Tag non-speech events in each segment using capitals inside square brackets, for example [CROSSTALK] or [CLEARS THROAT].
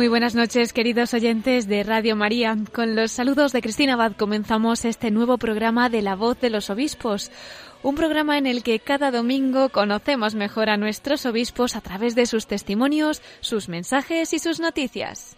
Muy buenas noches, queridos oyentes de Radio María. Con los saludos de Cristina Abad comenzamos este nuevo programa de La Voz de los Obispos. Un programa en el que cada domingo conocemos mejor a nuestros obispos a través de sus testimonios, sus mensajes y sus noticias.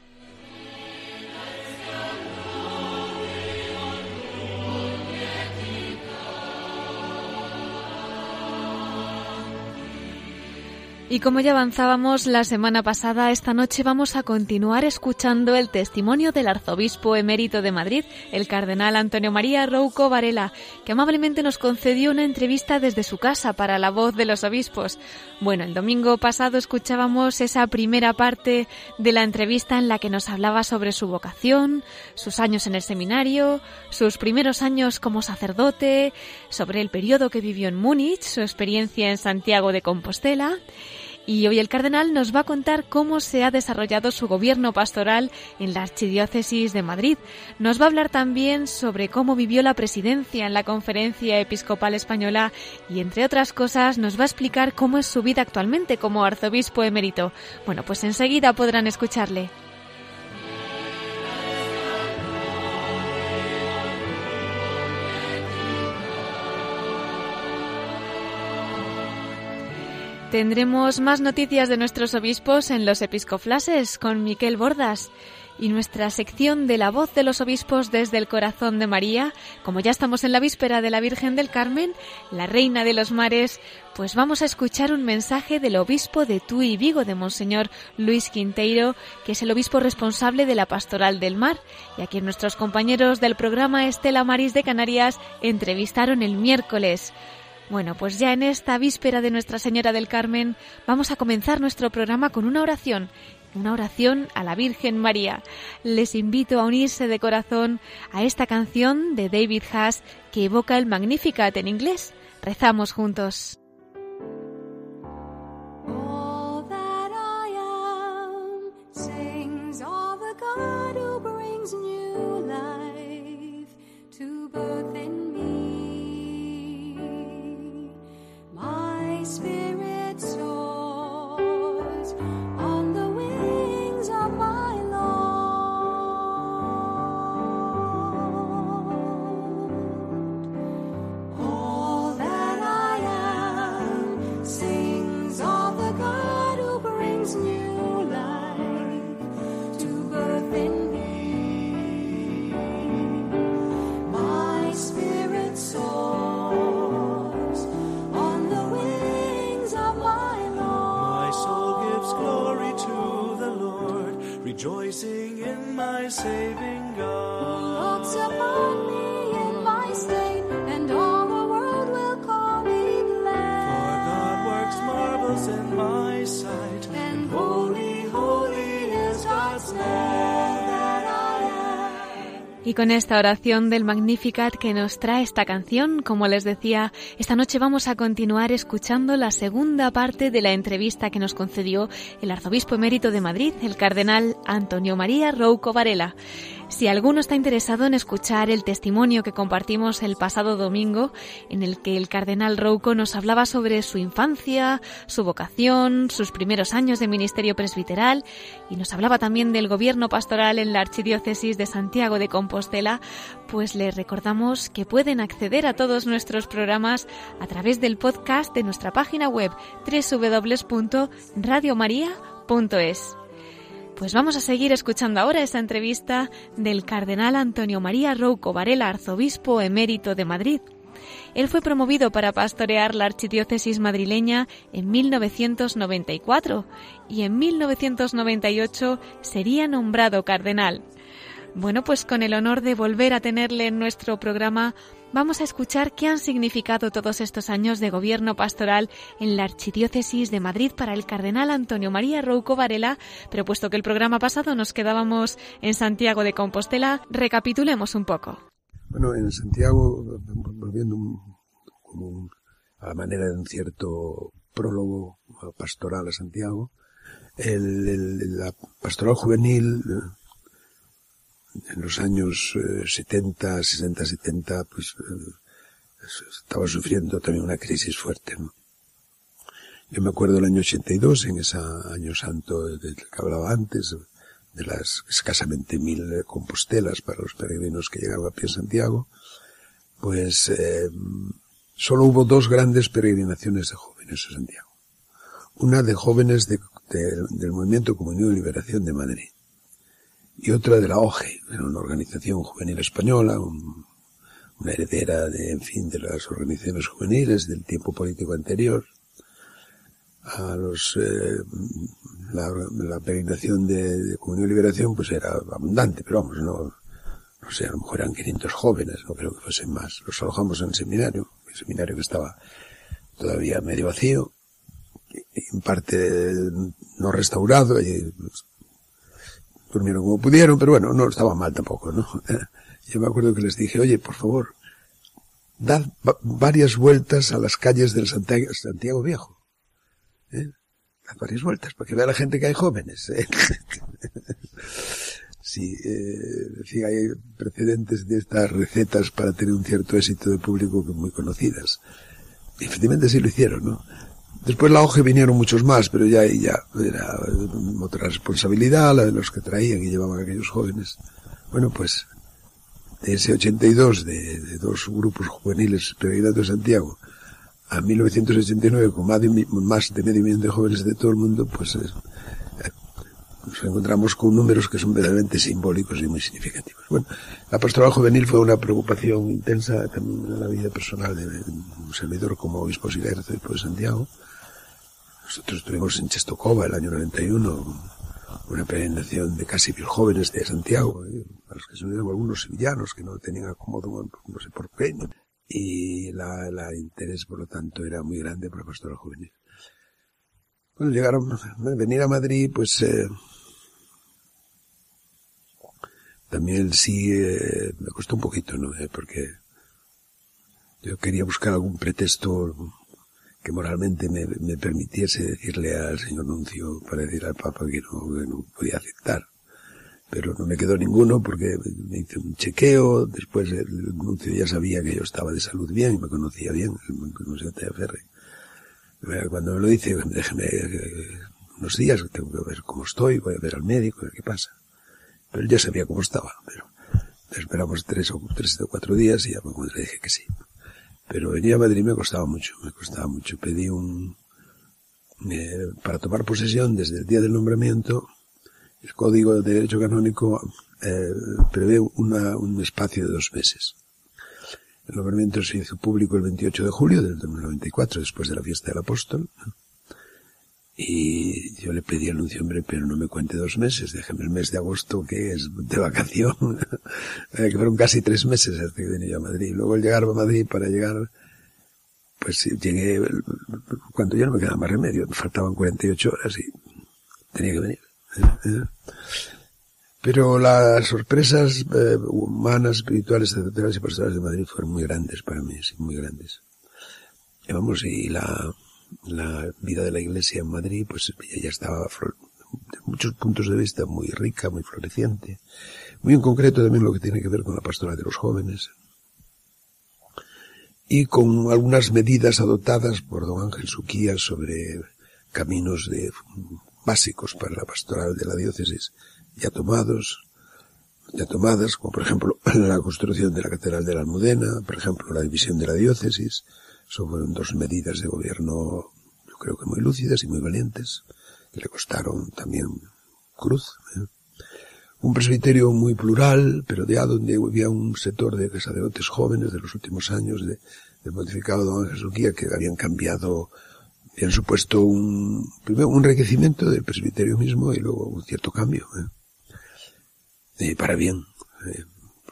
Y como ya avanzábamos la semana pasada, esta noche vamos a continuar escuchando el testimonio del arzobispo emérito de Madrid, el cardenal Antonio María Rouco Varela, que amablemente nos concedió una entrevista desde su casa para la voz de los obispos. Bueno, el domingo pasado escuchábamos esa primera parte de la entrevista en la que nos hablaba sobre su vocación, sus años en el seminario, sus primeros años como sacerdote, sobre el periodo que vivió en Múnich, su experiencia en Santiago de Compostela, y hoy el cardenal nos va a contar cómo se ha desarrollado su gobierno pastoral en la Archidiócesis de Madrid. Nos va a hablar también sobre cómo vivió la presidencia en la Conferencia Episcopal Española y, entre otras cosas, nos va a explicar cómo es su vida actualmente como arzobispo emérito. Bueno, pues enseguida podrán escucharle. Tendremos más noticias de nuestros obispos en los episcoflases con Miquel Bordas y nuestra sección de la voz de los obispos desde el corazón de María. Como ya estamos en la víspera de la Virgen del Carmen, la Reina de los Mares, pues vamos a escuchar un mensaje del obispo de Tui Vigo, de Monseñor Luis Quinteiro, que es el obispo responsable de la Pastoral del Mar, y a quien nuestros compañeros del programa Estela Maris de Canarias entrevistaron el miércoles. Bueno, pues ya en esta víspera de Nuestra Señora del Carmen vamos a comenzar nuestro programa con una oración, una oración a la Virgen María. Les invito a unirse de corazón a esta canción de David Haas que evoca el Magnificat en inglés. Rezamos juntos. Spirit, soul. Y con esta oración del Magnificat que nos trae esta canción, como les decía, esta noche vamos a continuar escuchando la segunda parte de la entrevista que nos concedió el arzobispo emérito de Madrid, el cardenal Antonio María Rouco Varela. Si alguno está interesado en escuchar el testimonio que compartimos el pasado domingo, en el que el cardenal Rouco nos hablaba sobre su infancia, su vocación, sus primeros años de ministerio presbiteral y nos hablaba también del gobierno pastoral en la Archidiócesis de Santiago de Compostela, pues les recordamos que pueden acceder a todos nuestros programas a través del podcast de nuestra página web www.radiomaria.es. Pues vamos a seguir escuchando ahora esta entrevista del cardenal Antonio María Rouco Varela, arzobispo emérito de Madrid. Él fue promovido para pastorear la archidiócesis madrileña en 1994 y en 1998 sería nombrado cardenal. Bueno, pues con el honor de volver a tenerle en nuestro programa, vamos a escuchar qué han significado todos estos años de gobierno pastoral en la Archidiócesis de Madrid para el cardenal Antonio María Rouco Varela, pero puesto que el programa pasado nos quedábamos en Santiago de Compostela, recapitulemos un poco. Bueno, en Santiago, volviendo como a la manera de un cierto prólogo pastoral a Santiago, el, la pastoral juvenil en los años 70, 60, 70, pues eh, estaba sufriendo también una crisis fuerte, ¿no? Yo me acuerdo del año 82, en ese año santo del que hablaba antes, de las escasamente mil compostelas para los peregrinos que llegaban a pie Santiago, pues eh, solo hubo dos grandes peregrinaciones de jóvenes a Santiago. Una de jóvenes de, del Movimiento Comunión y Liberación de Madrid y otra de la OGE, una organización juvenil española, una heredera de, en fin, de las organizaciones juveniles del tiempo político anterior. A los, eh, la, peregrinación de, de, Comunión y Liberación pues era abundante, pero vamos, no, no sé, a lo mejor eran 500 jóvenes, no creo que fuesen más. Los alojamos en el seminario, el seminario que estaba todavía medio vacío, en parte no restaurado, y durmieron como pudieron, pero bueno, no estaba mal tampoco, ¿no? [LAUGHS] Yo me acuerdo que les dije, oye, por favor, dad varias vueltas a las calles del Santiago, Santiago Viejo. ¿eh? Dad varias vueltas para que vea la gente que hay jóvenes. ¿eh? [LAUGHS] sí, eh, hay precedentes de estas recetas para tener un cierto éxito de público muy conocidas. Y efectivamente sí lo hicieron, ¿no? Después la OGE vinieron muchos más, pero ya, ya era otra responsabilidad, la de los que traían y llevaban a aquellos jóvenes. Bueno, pues, de ese 82, de, de dos grupos juveniles peregrinos de Santiago, a 1989, con más de, más de medio millón de jóvenes de todo el mundo, pues eh, nos encontramos con números que son verdaderamente simbólicos y muy significativos. Bueno, la pastoral juvenil fue una preocupación intensa también en la vida personal de un servidor como obispo y de Santiago, nosotros estuvimos en Chestokova el año 91, una peregrinación de casi mil jóvenes de Santiago, ¿eh? a los que se unieron algunos sevillanos que no tenían acomodo, no sé por qué. Y la, la interés, por lo tanto, era muy grande para la pastora juvenil. Bueno, llegaron, venir a Madrid, pues, eh, también sí, eh, me costó un poquito, ¿no? Eh, porque yo quería buscar algún pretexto que moralmente me, me, permitiese decirle al señor Nuncio para decir al Papa que no, que no podía aceptar. Pero no me quedó ninguno porque me hice un chequeo, después el Nuncio ya sabía que yo estaba de salud bien y me conocía bien, el Nuncio Ferre. Cuando me lo dice, déjeme eh, unos días, tengo que ver cómo estoy, voy a ver al médico, a ver qué pasa. Pero él ya sabía cómo estaba, pero esperamos tres o, tres o cuatro días y ya me dije que sí. Pero venir a Madrid me costaba mucho, me costaba mucho. Pedí un, eh, para tomar posesión desde el día del nombramiento, el Código de Derecho Canónico eh, prevé una, un espacio de dos meses. El nombramiento se hizo público el 28 de julio del 94, después de la fiesta del apóstol. Y yo le pedí al nuncio, hombre, pero no me cuente dos meses, déjeme el mes de agosto que es de vacación, [LAUGHS] que fueron casi tres meses hasta que venía a Madrid. Luego el llegar a Madrid para llegar, pues llegué, cuando ya no me quedaba más remedio, me faltaban 48 horas y tenía que venir. Pero las sorpresas eh, humanas, espirituales, sacerdotales y pastorales de Madrid fueron muy grandes para mí, sí, muy grandes. Y vamos, y la, la vida de la iglesia en Madrid, pues ya estaba de muchos puntos de vista muy rica, muy floreciente. Muy en concreto también lo que tiene que ver con la pastoral de los jóvenes. Y con algunas medidas adoptadas por don Ángel Suquía sobre caminos de, básicos para la pastoral de la diócesis ya tomados, ya tomadas, como por ejemplo la construcción de la Catedral de la Almudena, por ejemplo la división de la diócesis, son dos medidas de gobierno, yo creo que muy lúcidas y muy valientes, que le costaron también cruz. ¿eh? Un presbiterio muy plural, pero ya donde había un sector de sacerdotes jóvenes de los últimos años de, del pontificado don Jesús que habían cambiado, habían supuesto un, primero un enriquecimiento del presbiterio mismo y luego un cierto cambio. ¿eh? Y para bien. ¿eh?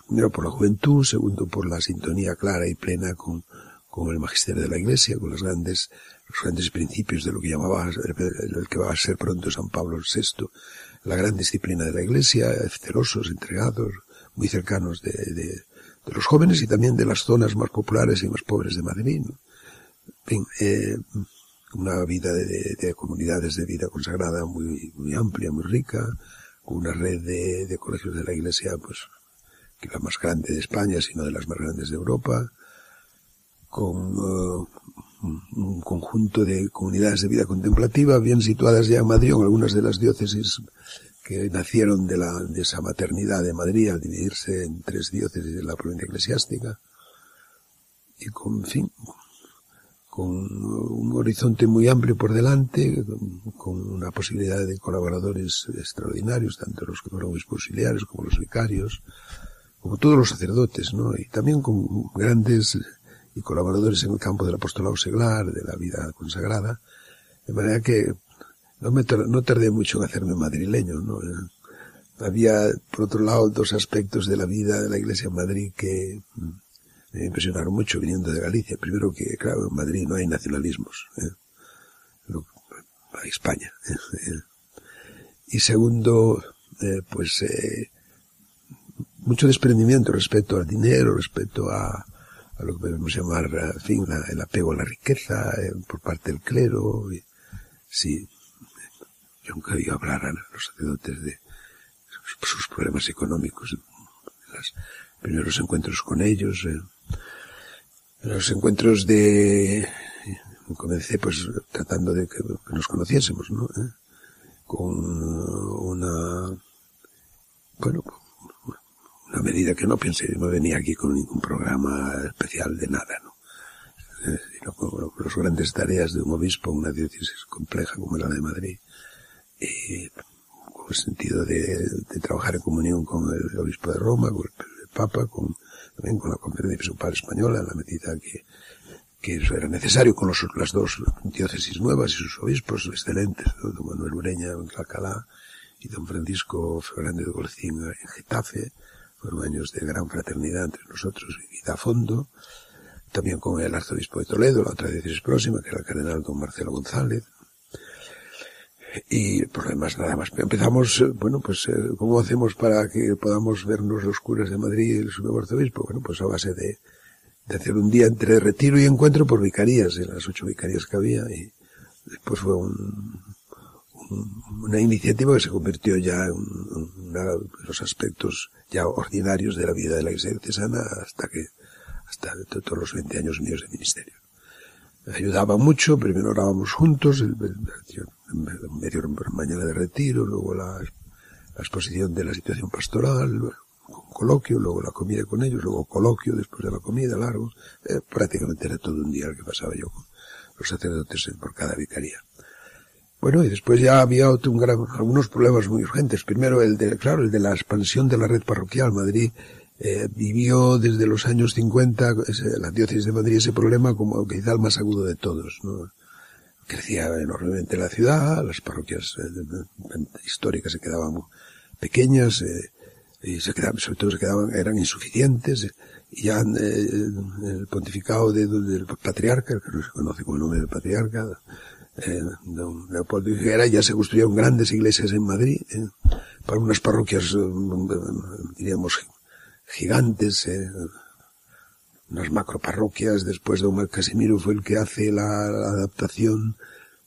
primero por la juventud, segundo por la sintonía clara y plena con, con el magisterio de la Iglesia, con los grandes, los grandes principios de lo que llamaba, el que va a ser pronto San Pablo VI, la gran disciplina de la Iglesia, celosos, entregados, muy cercanos de, de, de los jóvenes y también de las zonas más populares y más pobres de Madrid. En fin, eh, una vida de, de, comunidades de vida consagrada muy, muy amplia, muy rica, con una red de, de colegios de la Iglesia, pues, que la más grande de España, sino de las más grandes de Europa, con uh, un conjunto de comunidades de vida contemplativa bien situadas ya en Madrid, en algunas de las diócesis que nacieron de, la, de esa maternidad de Madrid al dividirse en tres diócesis de la provincia eclesiástica y con, fin, con un horizonte muy amplio por delante, con una posibilidad de colaboradores extraordinarios, tanto los que fueron auxiliares como los vicarios, como todos los sacerdotes, ¿no? Y también con grandes y colaboradores en el campo del apostolado seglar, de la vida consagrada, de manera que no, me no tardé mucho en hacerme madrileño, ¿no? Había, por otro lado, dos aspectos de la vida de la Iglesia en Madrid que mm, me impresionaron mucho viniendo de Galicia. Primero que, claro, en Madrid no hay nacionalismos. ¿eh? Hay España. ¿eh? Y segundo, eh, pues, eh, mucho desprendimiento respecto al dinero, respecto a, a lo que podemos llamar, en fin, el apego a la riqueza eh, por parte del clero. Sí, yo nunca oí hablar a los sacerdotes de sus problemas económicos. Los primeros encuentros con ellos, eh, los encuentros de, comencé pues tratando de que, nos conociésemos, ¿no? ¿Eh? Con una, bueno, una medida que no pensé, no venía aquí con ningún programa especial de nada, ¿no? Eh, sino con las grandes tareas de un obispo, una diócesis compleja como la de Madrid, con el sentido de, trabajar en comunión con el obispo de Roma, con el, Papa, con, también con la conferencia episcopal española, en la medida que, que eso era necesario con los, las dos diócesis nuevas y sus obispos excelentes, don Manuel Ureña en Calcalá y don Francisco Fernández de Golcín en Getafe, fueron años de gran fraternidad entre nosotros, vida a fondo, también con el arzobispo de Toledo, la otra diócesis próxima, que era el cardenal don Marcelo González, y por lo demás nada más. Empezamos, bueno, pues, ¿cómo hacemos para que podamos vernos los curas de Madrid y el nuevo arzobispo? Bueno, pues a base de, de hacer un día entre retiro y encuentro por vicarías, en las ocho vicarías que había, y después fue un, una iniciativa que se convirtió ya en una de los aspectos ya ordinarios de la vida de la iglesia diocesana hasta que, hasta todos los 20 años míos de ministerio. Ayudaba mucho, primero orábamos juntos, el, medio mañana de retiro, luego la, exposición de la situación pastoral, coloquio, luego la comida con ellos, luego coloquio después de la comida, largo. Eh, prácticamente era todo un día el que pasaba yo con los sacerdotes por cada vicaría. Bueno, y después ya había otro, un gran, algunos problemas muy urgentes. Primero, el de, claro, el de la expansión de la red parroquial. Madrid eh, vivió desde los años 50, ese, la diócesis de Madrid, ese problema como quizá el más agudo de todos. ¿no? Crecía enormemente la ciudad, las parroquias eh, históricas se quedaban pequeñas, eh, y se quedaban, sobre todo se quedaban, eran insuficientes, y ya el pontificado de, del patriarca, que no se conoce como el nombre del patriarca, eh, don Leopoldo Higuera, ya se construyeron grandes iglesias en Madrid, eh, para unas parroquias, eh, diríamos, gigantes, eh, unas macroparroquias, después don Casimiro fue el que hace la, adaptación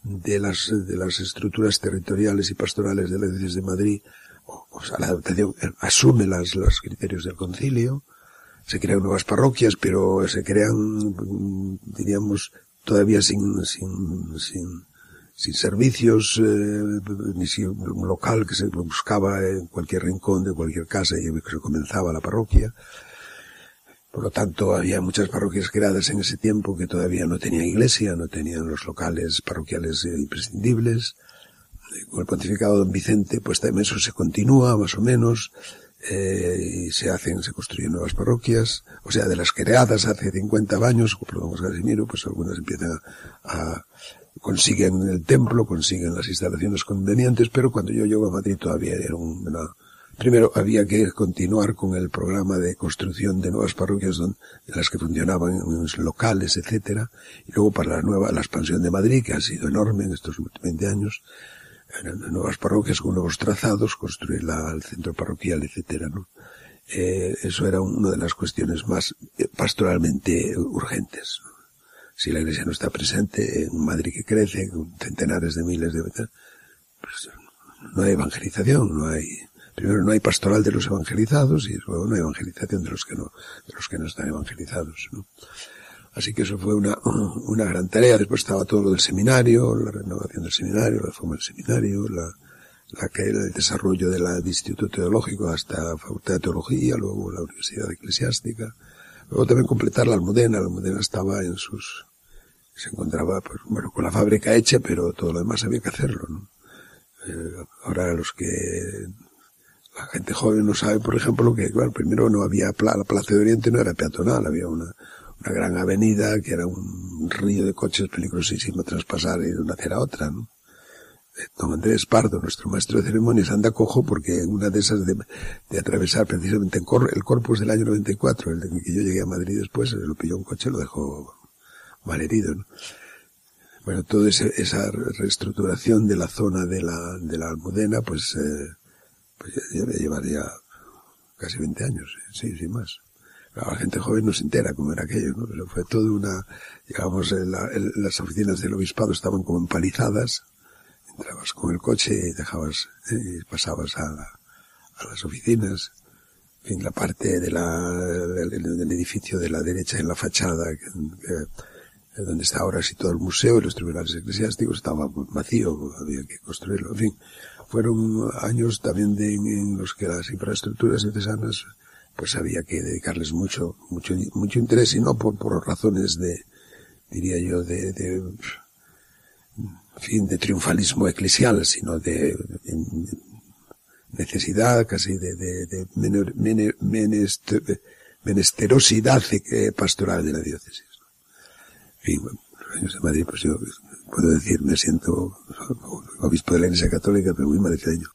de las, de las estructuras territoriales y pastorales de la diócesis de Madrid, o sea, la adaptación asume las, los criterios del concilio, se crean nuevas parroquias, pero se crean, diríamos, todavía sin, sin, sin, sin servicios, eh, ni sin un local que se buscaba en cualquier rincón de cualquier casa y que se comenzaba la parroquia. Por lo tanto, había muchas parroquias creadas en ese tiempo que todavía no tenían iglesia, no tenían los locales parroquiales imprescindibles. Con el pontificado de Don Vicente, pues también eso se continúa, más o menos, eh, y se hacen, se construyen nuevas parroquias, o sea, de las creadas hace 50 años, Don Casimiro, pues algunas empiezan a, consiguen el templo, consiguen las instalaciones convenientes, pero cuando yo llego a Madrid todavía era una, primero había que continuar con el programa de construcción de nuevas parroquias donde, en las que funcionaban en locales, etcétera, y luego para la nueva, la expansión de Madrid, que ha sido enorme en estos últimos 20 años, nuevas parroquias con nuevos trazados, construir la, el centro parroquial, etcétera, ¿no? Eh, eso era una de las cuestiones más eh, pastoralmente urgentes. Si la Iglesia no está presente en Madrid que crece, con centenares de miles de pues no hay evangelización, no hay primero no hay pastoral de los evangelizados y luego no hay evangelización de los que no de los que no están evangelizados. Así que eso fue una, [CLEARS THROAT] una gran tarea. Después estaba todo lo del seminario, la renovación del seminario, la reforma del seminario, la, la que desarrollo del Instituto Teológico hasta la Facultad de Teología, luego la Universidad Eclesiástica, luego también completar la Almudena, la Almudena estaba en sus, se encontraba, pues, bueno, con la fábrica hecha, pero todo lo demás había que hacerlo, ¿no? Eh, ahora los que, la gente joven no sabe, por ejemplo, que, bueno, primero no había, la Plaza de Oriente no era peatonal, había una, una gran avenida que era un río de coches peligrosísimo traspasar de una acera a otra, ¿no? Don Andrés Pardo, nuestro maestro de ceremonias, anda cojo porque en una de esas de, atravesar precisamente el, cor, el corpus del año 94, el que yo llegué a Madrid después, se lo pilló un coche y lo dejó mal herido, ¿no? Bueno, toda esa, esa reestructuración de la zona de la, de la Almudena, pues, eh, pues ya, ya llevaría casi 20 años, ¿eh? sí, sin más la gente joven no se entera cómo era aquello, ¿no? Pero fue todo una, digamos, la, el, las oficinas del obispado estaban como empalizadas, entrabas con el coche y dejabas, eh, y pasabas a, la, a las oficinas, en la parte de la, del, del, edificio de la derecha en la fachada, que, que, donde está ahora todo el museo y los tribunales eclesiásticos estaba vacío, había que construirlo, en fin. Fueron años también de, en los que las infraestructuras diocesanas pues había que dedicarles mucho, mucho, mucho interés y no por, por razones de, diría yo, de, de, fin, de triunfalismo eclesial, sino de, necesidad casi de, de, de menor, menester, menester, menesterosidad pastoral de la diócesis. En fin, los años de Madrid, pues yo puedo decir, me siento obispo de la Iglesia Católica, pero muy madrileño.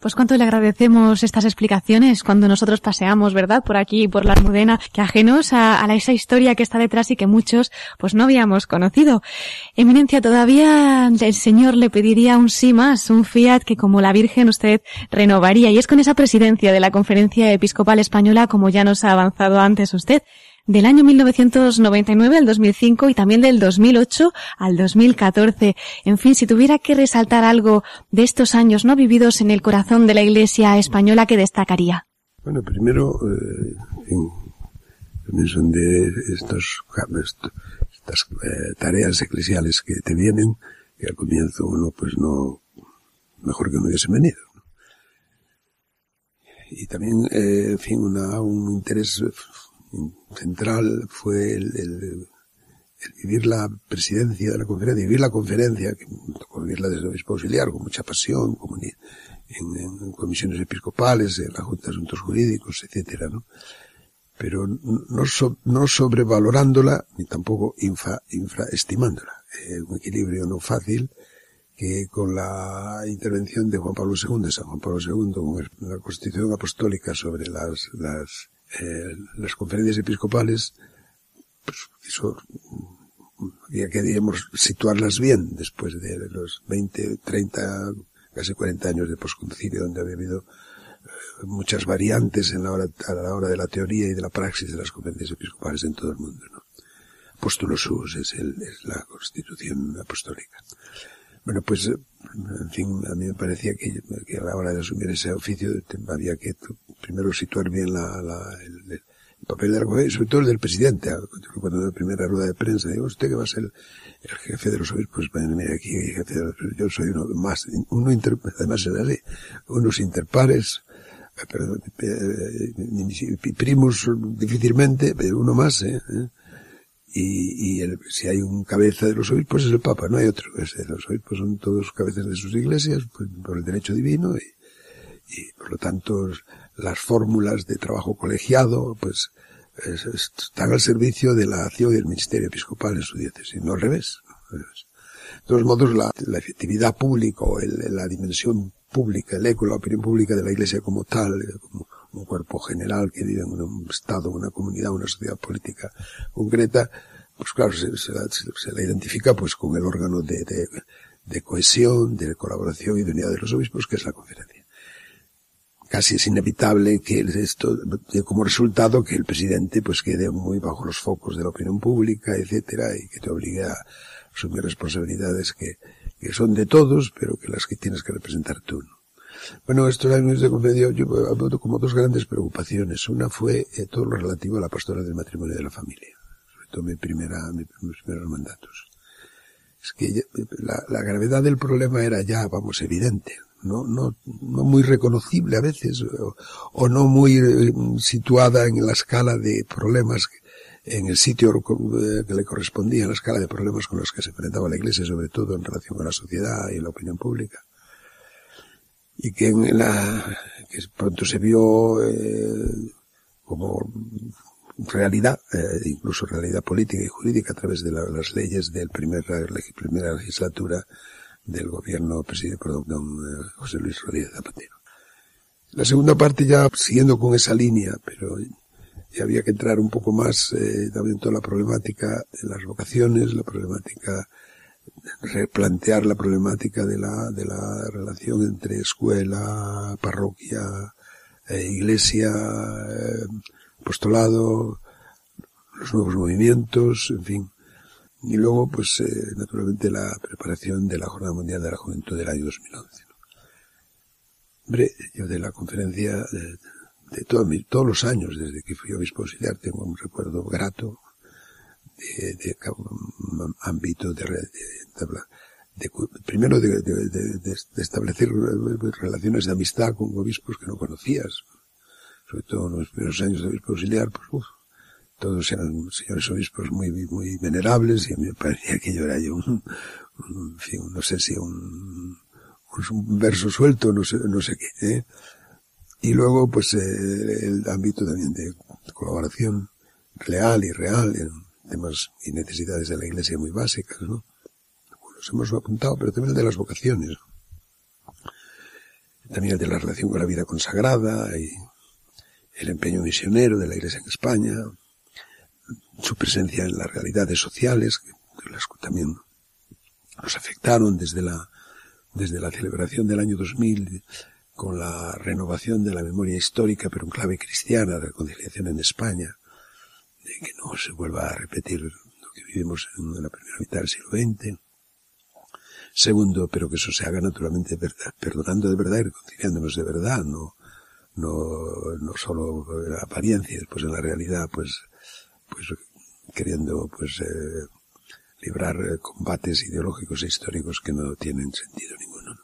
Pues cuánto le agradecemos estas explicaciones cuando nosotros paseamos, ¿verdad? Por aquí, por la Almudena, que ajenos a, a, esa historia que está detrás y que muchos, pues no habíamos conocido. Eminencia, todavía el Señor le pediría un sí más, un fiat que como la Virgen usted renovaría. Y es con esa presidencia de la Conferencia Episcopal Española, como ya nos ha avanzado antes usted del año 1999 al 2005 y también del 2008 al 2014. En fin, si tuviera que resaltar algo de estos años no vividos en el corazón de la Iglesia española, ¿qué destacaría? Bueno, primero, eh, en, de estos, estas eh, tareas eclesiales que te vienen, que al comienzo uno pues no, mejor que no hubiese venido. Y también, eh, en fin, una, un interés central fue el, el, el, vivir la presidencia de la conferencia, vivir la conferencia, que tocó vivirla desde el obispo auxiliar con mucha pasión, como en, en, comisiones episcopales, en la Junta de Asuntos Jurídicos, etcétera, ¿no? Pero no, so, no sobrevalorándola, ni tampoco infra, infraestimándola. Un equilibrio no fácil, que con la intervención de Juan Pablo II, de San Juan Pablo II, con la Constitución Apostólica sobre las, las eh, las conferencias episcopales, pues eso había que, situarlas bien después de los 20, 30, casi 40 años de posconcilio donde había habido eh, muchas variantes en la hora, a la hora de la teoría y de la praxis de las conferencias episcopales en todo el mundo, ¿no? Postulo sus es, el, es la constitución apostólica. Bueno, pues, en fin, a mí me parecía que, a la hora de asumir ese oficio había que primero situar bien la, la, el, el, papel de conferencia, sobre todo el del presidente. Cuando la primera rueda de prensa, digo, usted que va a ser el, jefe de los obispos, pues mira aquí, jefe de los, yo soy uno más, uno inter, además es ley, unos interpares, pero, eh, primos difícilmente, pero uno más, ¿eh? Y, y el, si hay un cabeza de los obispos es el Papa, no hay otro. Es, los obispos son todos cabezas de sus iglesias pues, por el derecho divino y, por lo tanto las fórmulas de trabajo colegiado pues es, están al servicio de la acción del ministerio episcopal en su diócesis, no al revés. todos modos, la, la efectividad pública o el, la dimensión pública, el eco, la opinión pública de la Iglesia como tal, como un cuerpo general que vive en un Estado, una comunidad, una sociedad política concreta, pues claro, se, la identifica pues con el órgano de, de, de cohesión, de colaboración y de unidad de los obispos, que es la conferencia casi es inevitable que esto, como resultado, que el presidente pues quede muy bajo los focos de la opinión pública, etcétera, y que te obligue a asumir responsabilidades que, que son de todos, pero que las que tienes que representar tú. ¿no? Bueno, estos años de convenio yo veo como dos grandes preocupaciones. Una fue eh, todo lo relativo a la pastora del matrimonio de la familia, sobre todo mi primera, mis primeros mandatos. Es que la, la gravedad del problema era ya, vamos, evidente no, no, no muy reconocible a veces, o, no muy eh, situada en la escala de problemas en el sitio eh, que le correspondía, en la escala de problemas con los que se enfrentaba la Iglesia, sobre todo en relación con la sociedad y la opinión pública. Y que en la, que pronto se vio eh, como realidad, eh, incluso realidad política y jurídica a través de la, las leyes primer, la primera legislatura del gobierno presidido por don eh, José Luis Rodríguez Zapatero. La segunda parte ya siguiendo con esa línea, pero ya había que entrar un poco más eh, también toda la problemática de las vocaciones, la problemática, replantear la problemática de la, de la relación entre escuela, parroquia, eh, iglesia, eh, apostolado, los nuevos movimientos, en fin. Y luego, pues, eh, naturalmente, la preparación de la Jornada Mundial de la Juventud del año 2011. ¿no? Hombre, yo de la conferencia, de, todos los años, desde que fui obispo auxiliar, tengo un recuerdo grato de, de, un ámbito de, de, primero de, establecer relaciones de amistad con obispos que no conocías. Sobre todo en los primeros años de obispo auxiliar, pues, uf, todos eran señores obispos muy, muy venerables y a mí me parecía que yo era yo un, un en fin, no sé si un, un verso suelto, no sé, no sé qué, ¿eh? Y luego, pues, eh, el ámbito también de colaboración real y real en temas y necesidades de la iglesia muy básicas, ¿no? Los hemos apuntado, pero también el de las vocaciones. También el de la relación con la vida consagrada y el empeño misionero de la iglesia en España, su presencia en las realidades sociales, que también nos afectaron desde la, desde la celebración del año 2000 con la renovación de la memoria histórica, pero en clave cristiana, de reconciliación en España, que no se vuelva a repetir lo que vivimos en la primera mitad del siglo XX. Segundo, pero que eso se haga naturalmente verdad, perdonando de verdad y reconciliándonos de verdad, no, no, no solo apariencias, pues en la realidad, pues, pues queriendo, pues, eh, librar combates ideológicos e históricos que no tienen sentido ninguno.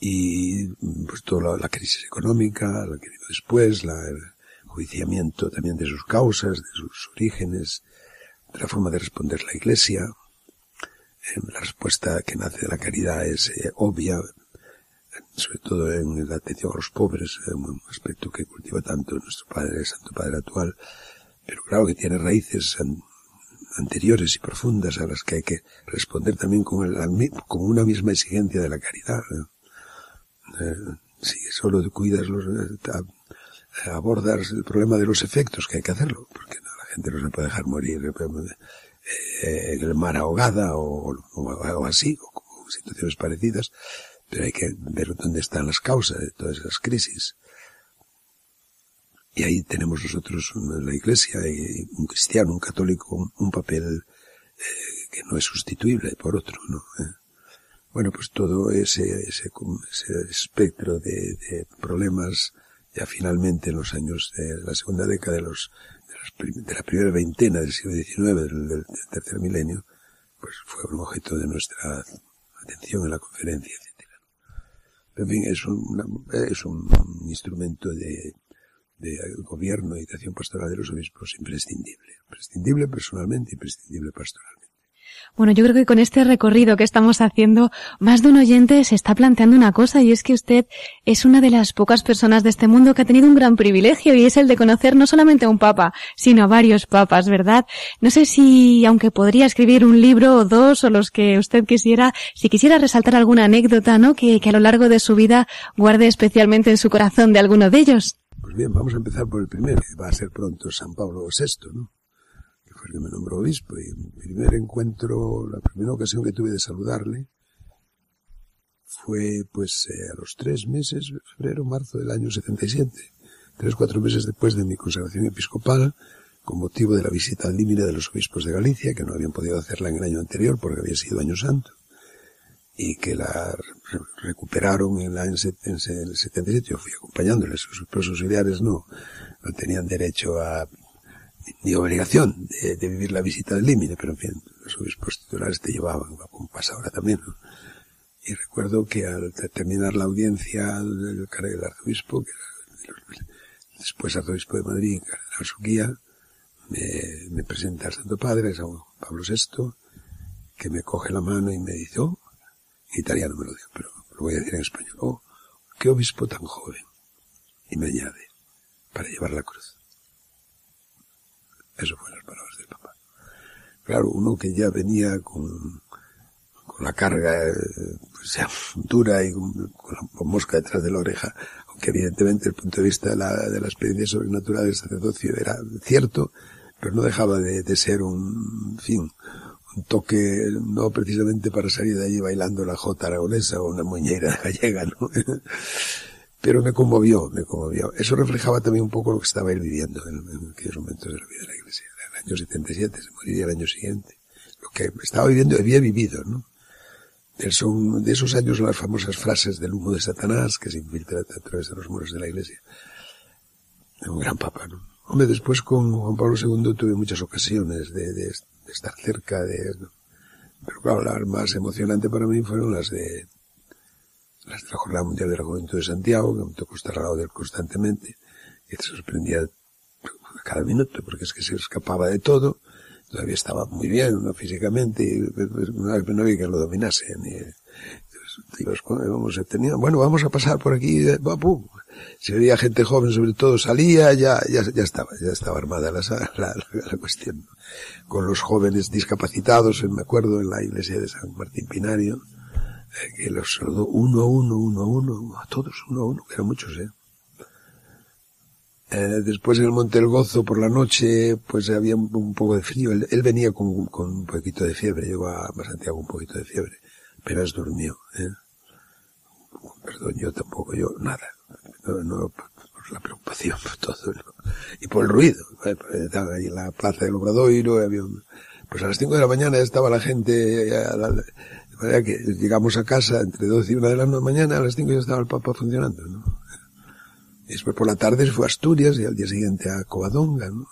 Y pues toda la, la crisis económica, la que vino después, la, juiciamiento también de sus causas, de sus orígenes, de la forma de responder la Iglesia. Eh, la respuesta que nace de la caridad es eh, obvia, sobre todo en la atención a los pobres, un aspecto que cultiva tanto nuestro Padre, Santo Padre actual, pero claro que tiene raíces anteriores y profundas a las que hay que responder también con, el, con una misma exigencia de la caridad. Eh, si solo cuidas los, eh, abordas el problema de los efectos, que hay que hacerlo, porque la gente no se puede dejar morir eh, en el mar ahogada o, o, así, o situaciones parecidas, pero hay que ver dónde están las causas de todas esas crisis. Y ahí tenemos nosotros la iglesia un cristiano, un católico, un, papel eh, que no es sustituible por otro, ¿no? Eh. Bueno, pues todo ese, ese, ese espectro de, problemas ya finalmente en los años de la segunda década de los, de, la primera veintena del siglo XIX, del, tercer milenio, pues fue un objeto de nuestra atención en la conferencia, etc. En fin, es un, es un instrumento de, de gobierno y de acción pastoral de los obispos imprescindible. Imprescindible personalmente, imprescindible pastoralmente. Bueno, yo creo que con este recorrido que estamos haciendo, más de un oyente se está planteando una cosa y es que usted es una de las pocas personas de este mundo que ha tenido un gran privilegio y es el de conocer no solamente a un papa, sino a varios papas, ¿verdad? No sé si, aunque podría escribir un libro o dos o los que usted quisiera, si quisiera resaltar alguna anécdota, ¿no? Que, a lo largo de su vida guarde especialmente en su corazón de alguno de ellos. Pues bien, vamos a empezar por el primero, que va a ser pronto San Pablo VI, ¿no? Fue el que me nombró obispo y mi primer encuentro, la primera ocasión que tuve de saludarle fue pues eh, a los tres meses, febrero, marzo del año 77, tres, cuatro meses después de mi consagración episcopal, con motivo de la visita al límite de los obispos de Galicia, que no habían podido hacerla en el año anterior porque había sido año santo, y que la recuperaron en, la, en, el 77, yo fui acompañándoles, sus propios auxiliares no, no tenían derecho a ni obligación de, vivir la visita del límite, pero en fin, los obispos titulares te llevaban, como pasa ahora también. Y recuerdo que al terminar la audiencia del, del arzobispo, que era después arzobispo de Madrid, cardenal Suquía, me, me presenta al Santo Padre, San Pablo VI, que me coge la mano y me dice, oh, en italiano me lo digo, pero lo voy a decir en español, oh, qué obispo tan joven. Y me añade, para llevar la cruz. Eso fueron las palabras del papá. Claro, uno que ya venía con, con la carga pues, dura y con, la mosca detrás de la oreja, aunque evidentemente el punto de vista de la, de la experiencia sobrenatural del sacerdocio era cierto, pero no dejaba de, de ser un, en fin, un toque no precisamente para salir de allí bailando la jota aragonesa o una muñeira gallega, ¿no? [LAUGHS] pero me conmovió, me conmovió. Eso reflejaba también un poco lo que estaba él viviendo en, aquellos momentos de la vida de la iglesia. En el año 77, se moriría el año siguiente. Lo que estaba viviendo, había vivido, ¿no? Son de esos años las famosas frases del humo de Satanás que se infiltra a través de los muros de la iglesia. Un gran papa, ¿no? Hombre, después con Juan Pablo II tuve muchas ocasiones de, de, de estar cerca de... Pero claro, las más emocionantes para mí fueron de las de la Jornada Mundial de la Juventud de Santiago, que me tocó estar al lado de él constantemente, y te sorprendía cada minuto, porque es que se escapaba de todo, todavía estaba muy bien, ¿no? físicamente, y no había que lo dominase, ni, entonces, vamos, tenía, bueno, vamos a pasar por aquí, pum. Si veía gente joven, sobre todo, salía, ya, ya, ya estaba, ya estaba armada la, [LAUGHS] la, la, cuestión. Con los jóvenes discapacitados, me acuerdo, en la iglesia de San Martín Pinario, que los saludó uno a uno, uno a uno, a todos uno a uno, que eran muchos, ¿eh? eh después en el Monte del Gozo por la noche, pues había un, poco de frío. Él, venía con, con, un poquito de fiebre, llegó a Santiago un poquito de fiebre. Apenas durmió, ¿eh? Perdón, yo tampoco, yo nada. No, no por la preocupación, por todo. Y por el ruido. Estaba ahí en la plaza del Obradoiro, había un, pues a las cinco de la mañana estaba la gente, a la, manera que llegamos a casa entre 12 y 1 de la mañana, a las 5 ya estaba el Papa funcionando, ¿no? Después por la tarde fue a Asturias y al día siguiente a Covadonga, ¿no?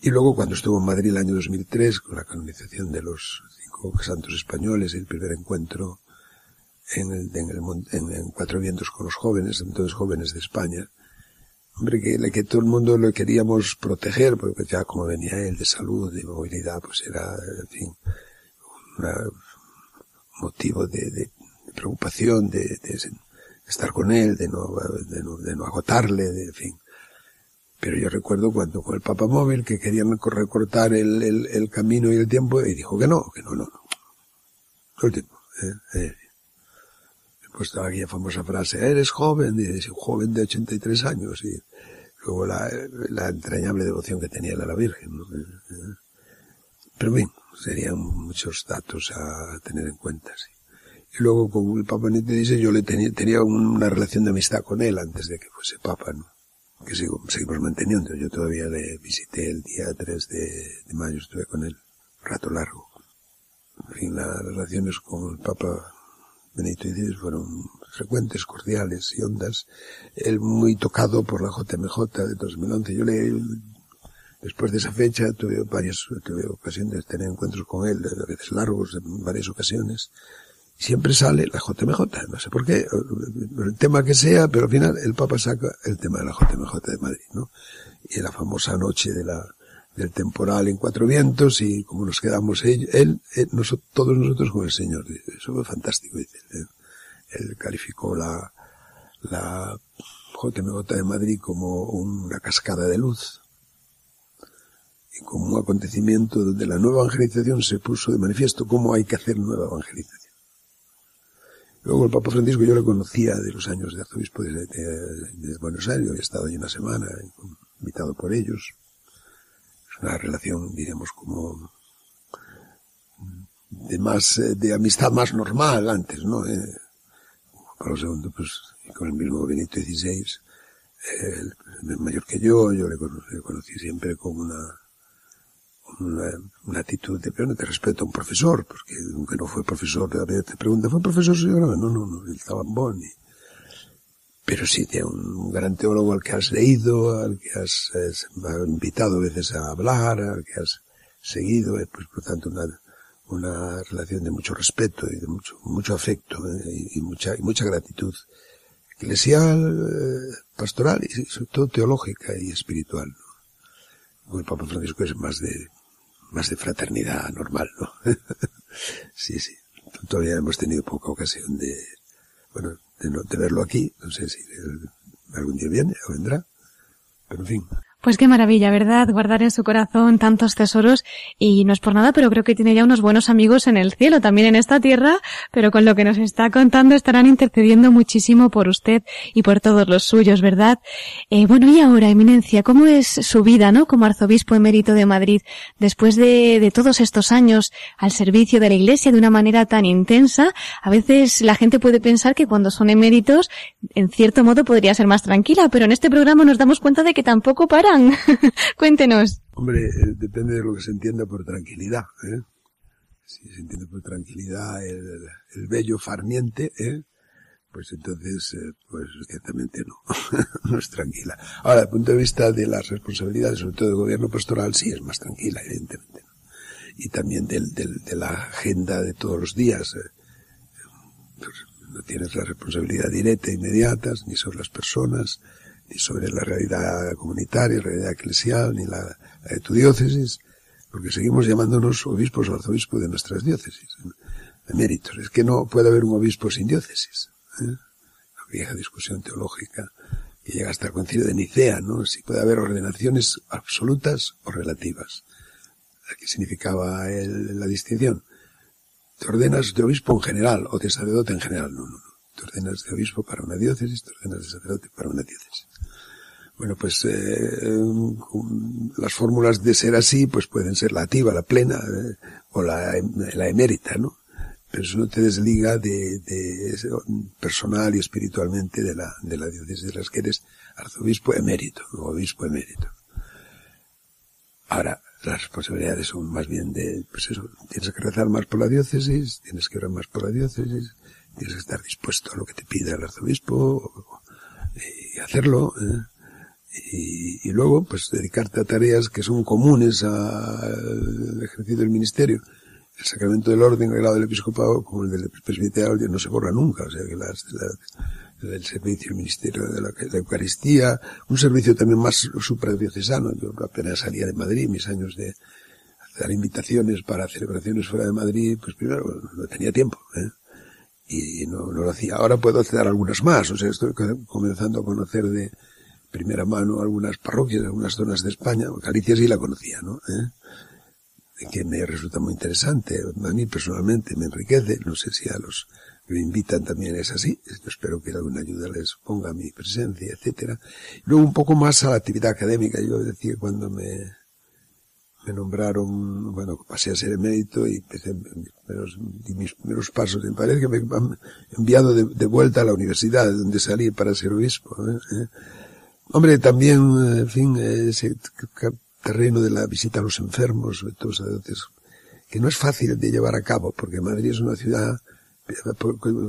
Y luego cuando estuvo en Madrid el año 2003 con la canonización de los cinco santos españoles el primer encuentro en el, en el, en, en Cuatro Vientos con los jóvenes, entonces jóvenes de España, hombre, que, que todo el mundo lo queríamos proteger, porque ya como venía él de salud, de movilidad, pues era, en fin, una motivo de, de, preocupación, de, de, estar con él, de no, de no, de no agotarle, de, en fin. Pero yo recuerdo cuando con el Papa Móvil que querían recortar el, el, el, camino y el tiempo y dijo que no, que no, no, no. Todo el tiempo. ¿eh? Eh. Pues estaba aquella famosa frase, eres joven, y dice, un joven de 83 años y luego la, la entrañable devoción que tenía a la Virgen. ¿no? ¿Eh? Pero bien, serían muchos datos a tener en cuenta, sí. Y luego con el Papa Benito dice, yo le tenía, tenía una relación de amistad con él antes de que fuese Papa, ¿no? Que sigo, seguimos manteniendo. Yo todavía le visité el día 3 de, de mayo, estuve con él un rato largo. En fin, las relaciones con el Papa Benito XVI fueron frecuentes, cordiales y hondas. Él muy tocado por la JMJ de 2011. Yo le Después de esa fecha tuve varias, tuve ocasión de tener encuentros con él, a veces largos, en varias ocasiones. Siempre sale la JMJ, no sé por qué, el tema que sea, pero al final el Papa saca el tema de la JMJ de Madrid, ¿no? Y la famosa noche de la, del temporal en Cuatro Vientos y como nos quedamos él, él, todos nosotros con el Señor. Eso fue fantástico, dice. Él, calificó la, la JMJ de Madrid como una cascada de luz y como un acontecimiento donde la nueva evangelización se puso de manifiesto cómo hay que hacer nueva evangelización. Luego el Papa Francisco yo le conocía de los años de arzobispo de, Buenos Aires, he estado allí una semana, invitado por ellos una relación, diremos, como de más, eh, de amistad más normal antes, ¿no? Eh, para lo segundo, pues, con el mismo Benito XVI, eh, mayor que yo, yo le conocí, siempre con una, una, una, actitud de, de respeto a un profesor, porque aunque no fue profesor, te pregunta, ¿fue profesor señora? No, no, no, él estaba en pero sí de un gran teólogo al que has leído, al que has, invitado a veces a hablar, al que has seguido, eh, pues por tanto una, una relación de mucho respeto y de mucho, mucho afecto eh, y, mucha, y mucha gratitud eclesial, eh, pastoral y sobre todo teológica y espiritual. ¿no? El Papa Francisco es más de, más de fraternidad normal, ¿no? [LAUGHS] sí, sí. Todavía hemos tenido poca ocasión de, bueno, de, no, de verlo aquí. No sé si algún día viene o vendrá. Pero en fin. Pues qué maravilla, ¿verdad? Guardar en su corazón tantos tesoros y no es por nada, pero creo que tiene ya unos buenos amigos en el cielo, también en esta tierra, pero con lo que nos está contando estarán intercediendo muchísimo por usted y por todos los suyos, ¿verdad? Eh, bueno, y ahora, Eminencia, ¿cómo es su vida, no? Como arzobispo emérito de Madrid, después de, de todos estos años al servicio de la Iglesia de una manera tan intensa, a veces la gente puede pensar que cuando son eméritos, en cierto modo podría ser más tranquila, pero en este programa nos damos cuenta de que tampoco para [LAUGHS] Cuéntenos. Hombre, eh, depende de lo que se entienda por tranquilidad. ¿eh? Si se entiende por tranquilidad el, el bello farniente, ¿eh? pues entonces, pues ciertamente no, [LAUGHS] no es tranquila. Ahora, desde el punto de vista de las responsabilidades, sobre todo del gobierno pastoral, sí es más tranquila, evidentemente. Y también de la agenda de todos los días. Pues no tienes la responsabilidad directa, inmediata, ni sobre las personas, ni sobre la realidad comunitaria, la realidad eclesial, ni la, de tu diócesis, porque seguimos llamándonos obispos o arzobispos de nuestras diócesis, eméritos. Es que no puede haber un obispo sin diócesis. ¿eh? La vieja discusión teológica que llega hasta el concilio de Nicea, ¿no? Si puede haber ordenaciones absolutas o relativas. ¿Qué significaba el, la distinción? Te ordenas de obispo en general o de sacerdote en general. No, no, no. Te ordenas de obispo para una diócesis, te ordenas de sacerdote para una diócesis. Bueno, pues eh, las fórmulas de ser así, pues pueden ser la activa, la plena eh, o la, la, emérita, ¿no? Pero eso no te desliga de, personal y espiritualmente de la, de la diócesis de las que eres arzobispo emérito o obispo emérito. Ahora, las responsabilidades son más bien de, pues eso, tienes que rezar más por la diócesis, tienes que orar más por la diócesis, tienes que estar dispuesto a lo que te pida el arzobispo y hacerlo, ¿eh? Y, y, luego pues dedicarte a tareas que son comunes al ejercicio del ministerio. El sacramento del orden, el grado del episcopado, como el del presbiterio, no se borra nunca, o sea que las, la, el servicio, el ministerio de la, la, Eucaristía, un servicio también más supradiocesano. Yo apenas salía de Madrid, mis años de dar invitaciones para celebraciones fuera de Madrid, pues primero no tenía tiempo, ¿eh? y no, no lo hacía. Ahora puedo hacer algunas más, o sea, estoy comenzando a conocer de, primera mano algunas parroquias, algunas zonas de España. Galicia sí la conocía, ¿no? ¿Eh? Que me resulta muy interesante. A mí personalmente me enriquece. No sé si a los que me invitan también es así. Espero que alguna ayuda les ponga mi presencia, etcétera. Luego un poco más a la actividad académica. Yo decía cuando me, me nombraron, bueno, pasé a ser emérito y empecé mis primeros, mis primeros pasos. Me parece que me han enviado de, de, vuelta a la universidad, donde salí para ser obispo. ¿eh? ¿Eh? Hombre, también, en fin, ese terreno de la visita a los enfermos, que no es fácil de llevar a cabo, porque Madrid es una ciudad,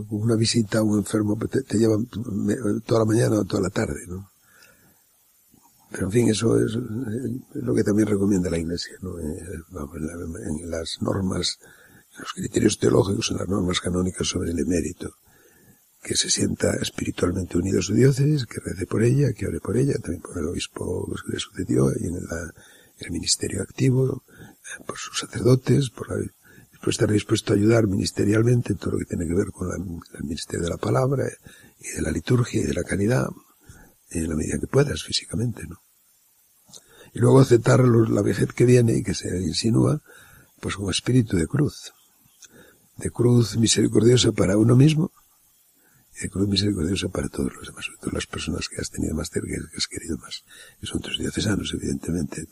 una visita a un enfermo te, te lleva toda la mañana o toda la tarde, ¿no? Pero en fin, eso es, lo que también recomienda la Iglesia, ¿no? Eh, en las normas, en los criterios teológicos, en las normas canónicas sobre el emérito que se sienta espiritualmente unido a su diócesis, que rece por ella, que ore por ella, también por el obispo que le sucedió y en la, el ministerio activo, eh, por sus sacerdotes, por, por estar dispuesto a ayudar ministerialmente en todo lo que tiene que ver con el ministerio de la palabra y de la liturgia y de la caridad, en la medida que puedas físicamente, ¿no? Y luego aceptar la vejez que viene y que se insinúa, pues como espíritu de cruz. De cruz misericordiosa para uno mismo y cruz misericordiosa para todos los demás, sobre todo las personas que has tenido más cerca y que has querido más. Que son tus diocesanos, evidentemente.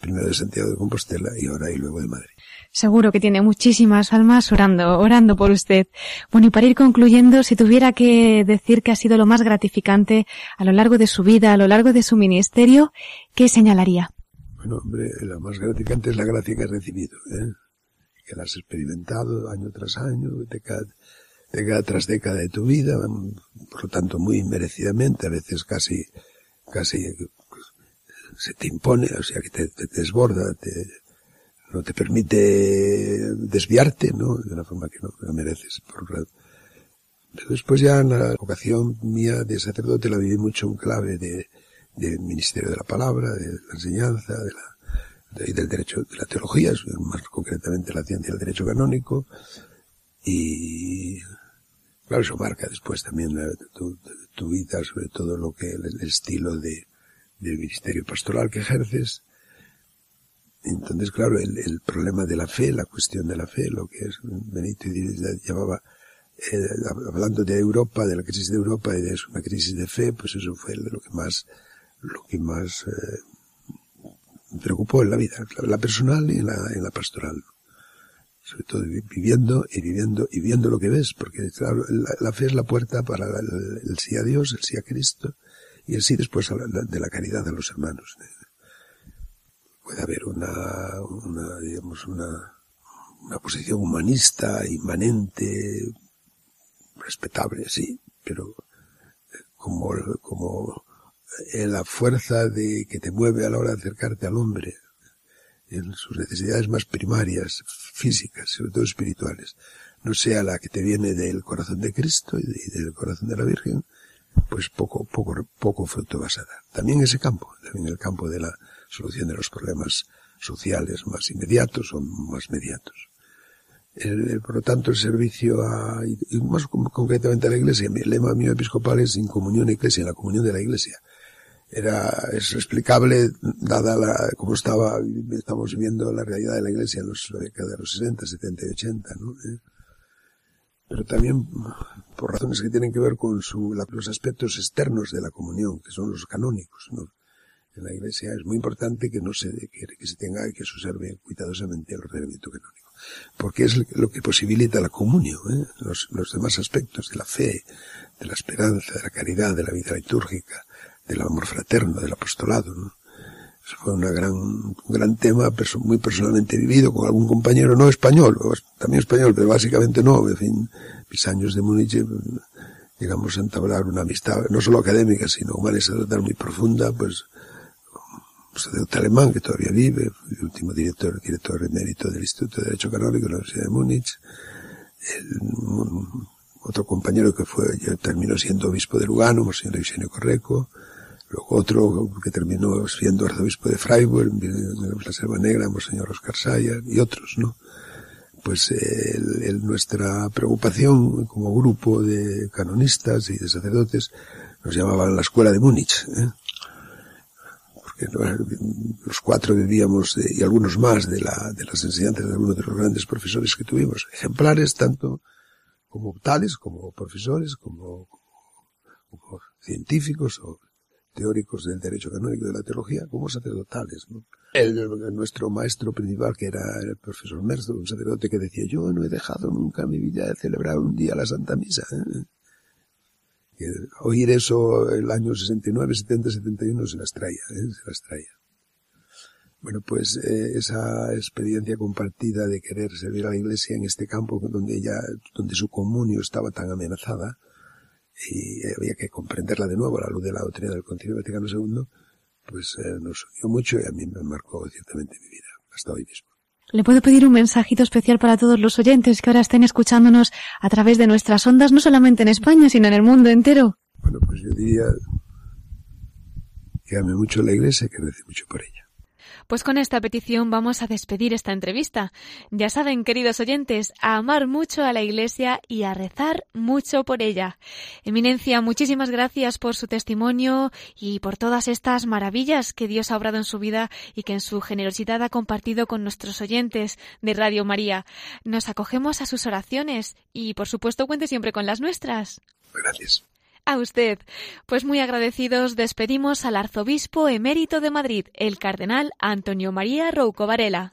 Primero de Santiago de Compostela y ahora y luego de Madrid. Seguro que tiene muchísimas almas orando, orando por usted. Bueno, y para ir concluyendo, si tuviera que decir que ha sido lo más gratificante a lo largo de su vida, a lo largo de su ministerio, ¿qué señalaría? Bueno, hombre, la más gratificante es la gracia que has recibido, ¿eh? que la has experimentado año tras año, década, década tras década de tu vida, por lo tanto muy merecidamente, a veces casi, casi se te impone, o sea que te, desborda, te, no te permite desviarte, ¿no? De una forma que no, mereces. Por, pero después ya la vocación mía de sacerdote la viví mucho en clave de, del ministerio de la palabra, de la enseñanza, de la, de, del derecho, de la teología, más concretamente la ciencia del derecho canónico, y claro, eso marca después también tu, tu, vida, sobre todo lo que el, estilo de, del ministerio pastoral que ejerces. Entonces, claro, el, problema de la fe, la cuestión de la fe, lo que es Benito llamaba, eh, hablando de Europa, de la crisis de Europa y de una crisis de fe, pues eso fue lo que más lo que más eh, preocupó en la vida, la personal y en la pastoral. Sobre todo viviendo y viviendo y viendo lo que ves, porque la, fe es la puerta para el, sí a Dios, el sí a Cristo y el sí después de la caridad a los hermanos. Puede haber una, digamos, una, una posición humanista, inmanente, respetable, sí, pero como, como en la fuerza de que te mueve a la hora de acercarte al hombre, en sus necesidades más primarias, físicas, sobre todo espirituales, no sea la que te viene del corazón de Cristo y, del corazón de la Virgen, pues poco, poco, poco fruto vas a dar. También ese campo, también el campo de la solución de los problemas sociales más inmediatos o más mediatos. Por lo tanto, el servicio a, y más concretamente a la iglesia, el lema mío episcopal es in comunión iglesia, en la comunión de la iglesia era, es explicable, dada la, cómo estaba, estamos viviendo la realidad de la iglesia en los, la de los 60, 70 y 80, ¿no? ¿Eh? Pero también por razones que tienen que ver con su, los aspectos externos de la comunión, que son los canónicos, ¿no? En la iglesia es muy importante que no se, que, que se tenga que se observe cuidadosamente el ordenamiento canónico. Porque es lo que posibilita la comunión, ¿eh? los, los demás aspectos de la fe, de la esperanza, de la caridad, de la vida litúrgica, del amor fraterno, del apostolado, ¿no? Eso fue una gran, un gran tema muy personalmente vivido con algún compañero no español, también español, pero básicamente no. En fin, mis años de Múnich llegamos a entablar una amistad, no solo académica, sino y sacerdotal muy profunda, pues, un sacerdote alemán que todavía vive, el último director, director emérito del Instituto de Derecho Canónico de la Universidad de Múnich, el, otro compañero que fue, terminó siendo obispo de Lugano, Monseñor Eugenio Correco, Otro que terminó siendo arzobispo de Freiburg, en la Selva Negra, Monseñor Oscar Sayas, y otros, ¿no? Pues el, nuestra preocupación como grupo de canonistas y de sacerdotes nos llamaban la escuela de Múnich, ¿eh? porque los cuatro vivíamos, y algunos más, de, la, de las enseñanzas de algunos de los grandes profesores que tuvimos, ejemplares tanto como tales, como profesores, como, como científicos o teóricos del derecho canónico de la teología como sacerdotales. ¿no? El, nuestro maestro principal, que era el profesor Merzo, un sacerdote que decía, yo no he dejado nunca en mi vida de celebrar un día la Santa Misa. ¿eh? oír eso el año 69, 70, 71 se las traía, ¿eh? se las traía. Bueno, pues eh, esa experiencia compartida de querer servir a la Iglesia en este campo donde ella, donde su comunio estaba tan amenazada, y había que comprenderla de nuevo a la luz de la doctrina del Concilio Vaticano II, pues eh, nos unió mucho y a mí me marcó ciertamente mi vida, hasta hoy mismo. Le puedo pedir un mensajito especial para todos los oyentes que ahora estén escuchándonos a través de nuestras ondas, no solamente en España, sino en el mundo entero. Bueno, pues yo diría que ame mucho la iglesia y que rece mucho por ella. Pues con esta petición vamos a despedir esta entrevista. Ya saben, queridos oyentes, a amar mucho a la Iglesia y a rezar mucho por ella. Eminencia, muchísimas gracias por su testimonio y por todas estas maravillas que Dios ha obrado en su vida y que en su generosidad ha compartido con nuestros oyentes de Radio María. Nos acogemos a sus oraciones y, por supuesto, cuente siempre con las nuestras. Gracias. A usted. Pues muy agradecidos despedimos al arzobispo emérito de Madrid, el cardenal Antonio María Rouco Varela.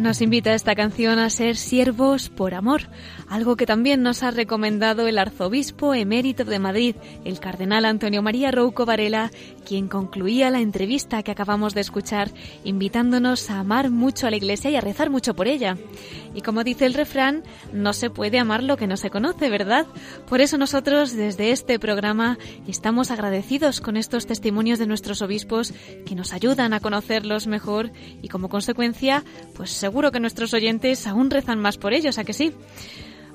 Nos invita esta canción a ser siervos por amor, algo que también nos ha recomendado el arzobispo emérito de Madrid, el cardenal Antonio María Rouco Varela, quien concluía la entrevista que acabamos de escuchar, invitándonos a amar mucho a la Iglesia y a rezar mucho por ella. Y como dice el refrán, no se puede amar lo que no se conoce, ¿verdad? Por eso nosotros desde este programa estamos agradecidos con estos testimonios de nuestros obispos que nos ayudan a conocerlos mejor y como consecuencia, pues seguro que nuestros oyentes aún rezan más por ellos, ¿a que sí?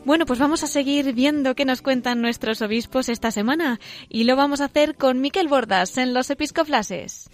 Bueno, pues vamos a seguir viendo qué nos cuentan nuestros obispos esta semana y lo vamos a hacer con Miquel Bordas en los Episcoflases.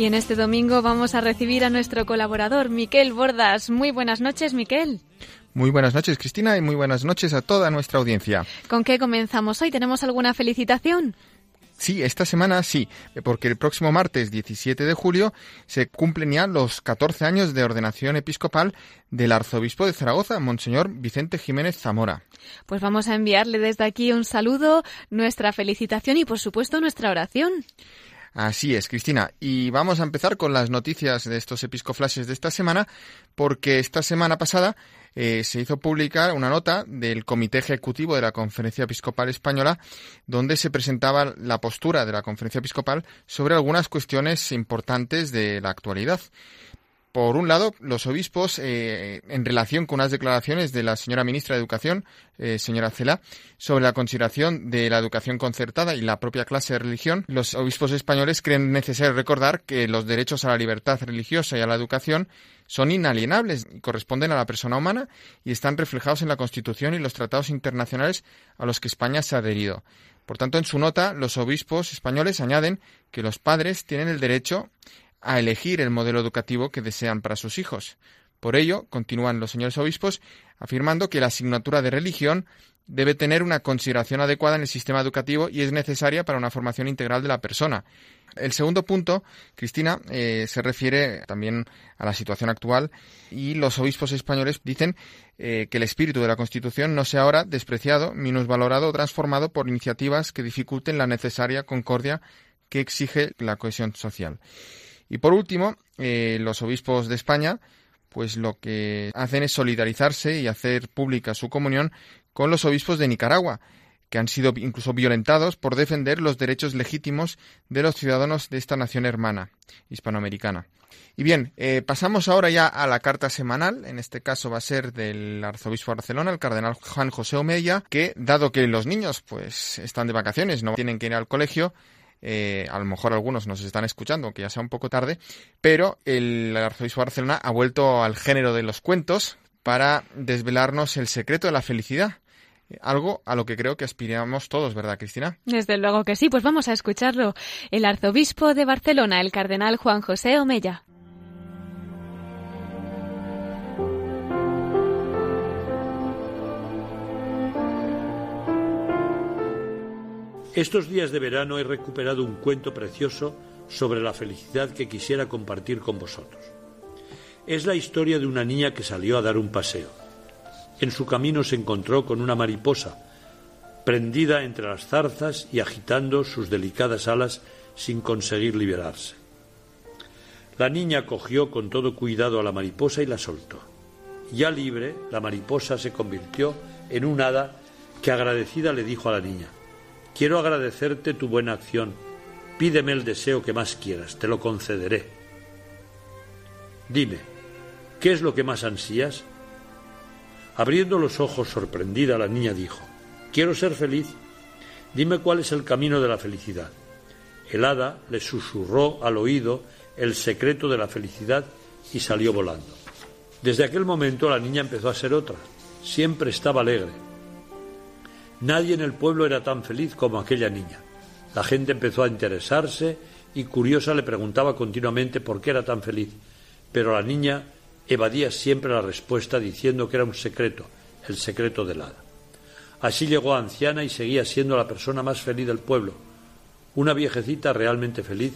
Y en este domingo vamos a recibir a nuestro colaborador, Miquel Bordas. Muy buenas noches, Miquel. Muy buenas noches, Cristina, y muy buenas noches a toda nuestra audiencia. ¿Con qué comenzamos hoy? ¿Tenemos alguna felicitación? Sí, esta semana sí, porque el próximo martes 17 de julio se cumplen ya los 14 años de ordenación episcopal del arzobispo de Zaragoza, Monseñor Vicente Jiménez Zamora. Pues vamos a enviarle desde aquí un saludo, nuestra felicitación y por supuesto nuestra oración. Así es, Cristina. Y vamos a empezar con las noticias de estos episcoflashes de esta semana, porque esta semana pasada eh, se hizo publicar una nota del Comité Ejecutivo de la Conferencia Episcopal Española, donde se presentaba la postura de la Conferencia Episcopal sobre algunas cuestiones importantes de la actualidad. Por un lado, los obispos, eh, en relación con unas declaraciones de la señora ministra de Educación, eh, señora Cela, sobre la consideración de la educación concertada y la propia clase de religión, los obispos españoles creen necesario recordar que los derechos a la libertad religiosa y a la educación son inalienables y corresponden a la persona humana y están reflejados en la Constitución y los tratados internacionales a los que España se ha adherido. Por tanto, en su nota, los obispos españoles añaden que los padres tienen el derecho a elegir el modelo educativo que desean para sus hijos. Por ello, continúan los señores obispos afirmando que la asignatura de religión debe tener una consideración adecuada en el sistema educativo y es necesaria para una formación integral de la persona. El segundo punto, Cristina, eh, se refiere también a la situación actual y los obispos españoles dicen eh, que el espíritu de la Constitución no sea ahora despreciado, minusvalorado o transformado por iniciativas que dificulten la necesaria concordia que exige la cohesión social. Y por último, eh, los obispos de España pues lo que hacen es solidarizarse y hacer pública su comunión con los obispos de Nicaragua, que han sido incluso violentados por defender los derechos legítimos de los ciudadanos de esta nación hermana hispanoamericana. Y bien, eh, pasamos ahora ya a la carta semanal. En este caso va a ser del arzobispo de Barcelona, el cardenal Juan José Omeya, que dado que los niños pues están de vacaciones, no tienen que ir al colegio, eh, a lo mejor algunos nos están escuchando, que ya sea un poco tarde, pero el arzobispo de Barcelona ha vuelto al género de los cuentos para desvelarnos el secreto de la felicidad. Algo a lo que creo que aspiramos todos, ¿verdad, Cristina? Desde luego que sí, pues vamos a escucharlo. El arzobispo de Barcelona, el cardenal Juan José Omeya. Estos días de verano he recuperado un cuento precioso sobre la felicidad que quisiera compartir con vosotros. Es la historia de una niña que salió a dar un paseo. En su camino se encontró con una mariposa, prendida entre las zarzas y agitando sus delicadas alas sin conseguir liberarse. La niña cogió con todo cuidado a la mariposa y la soltó. Ya libre, la mariposa se convirtió en un hada que agradecida le dijo a la niña Quiero agradecerte tu buena acción. Pídeme el deseo que más quieras, te lo concederé. Dime, ¿qué es lo que más ansías? Abriendo los ojos sorprendida, la niña dijo, Quiero ser feliz. Dime cuál es el camino de la felicidad. El hada le susurró al oído el secreto de la felicidad y salió volando. Desde aquel momento la niña empezó a ser otra. Siempre estaba alegre, Nadie en el pueblo era tan feliz como aquella niña. La gente empezó a interesarse y curiosa le preguntaba continuamente por qué era tan feliz, pero la niña evadía siempre la respuesta diciendo que era un secreto, el secreto del hada. Así llegó anciana y seguía siendo la persona más feliz del pueblo, una viejecita realmente feliz,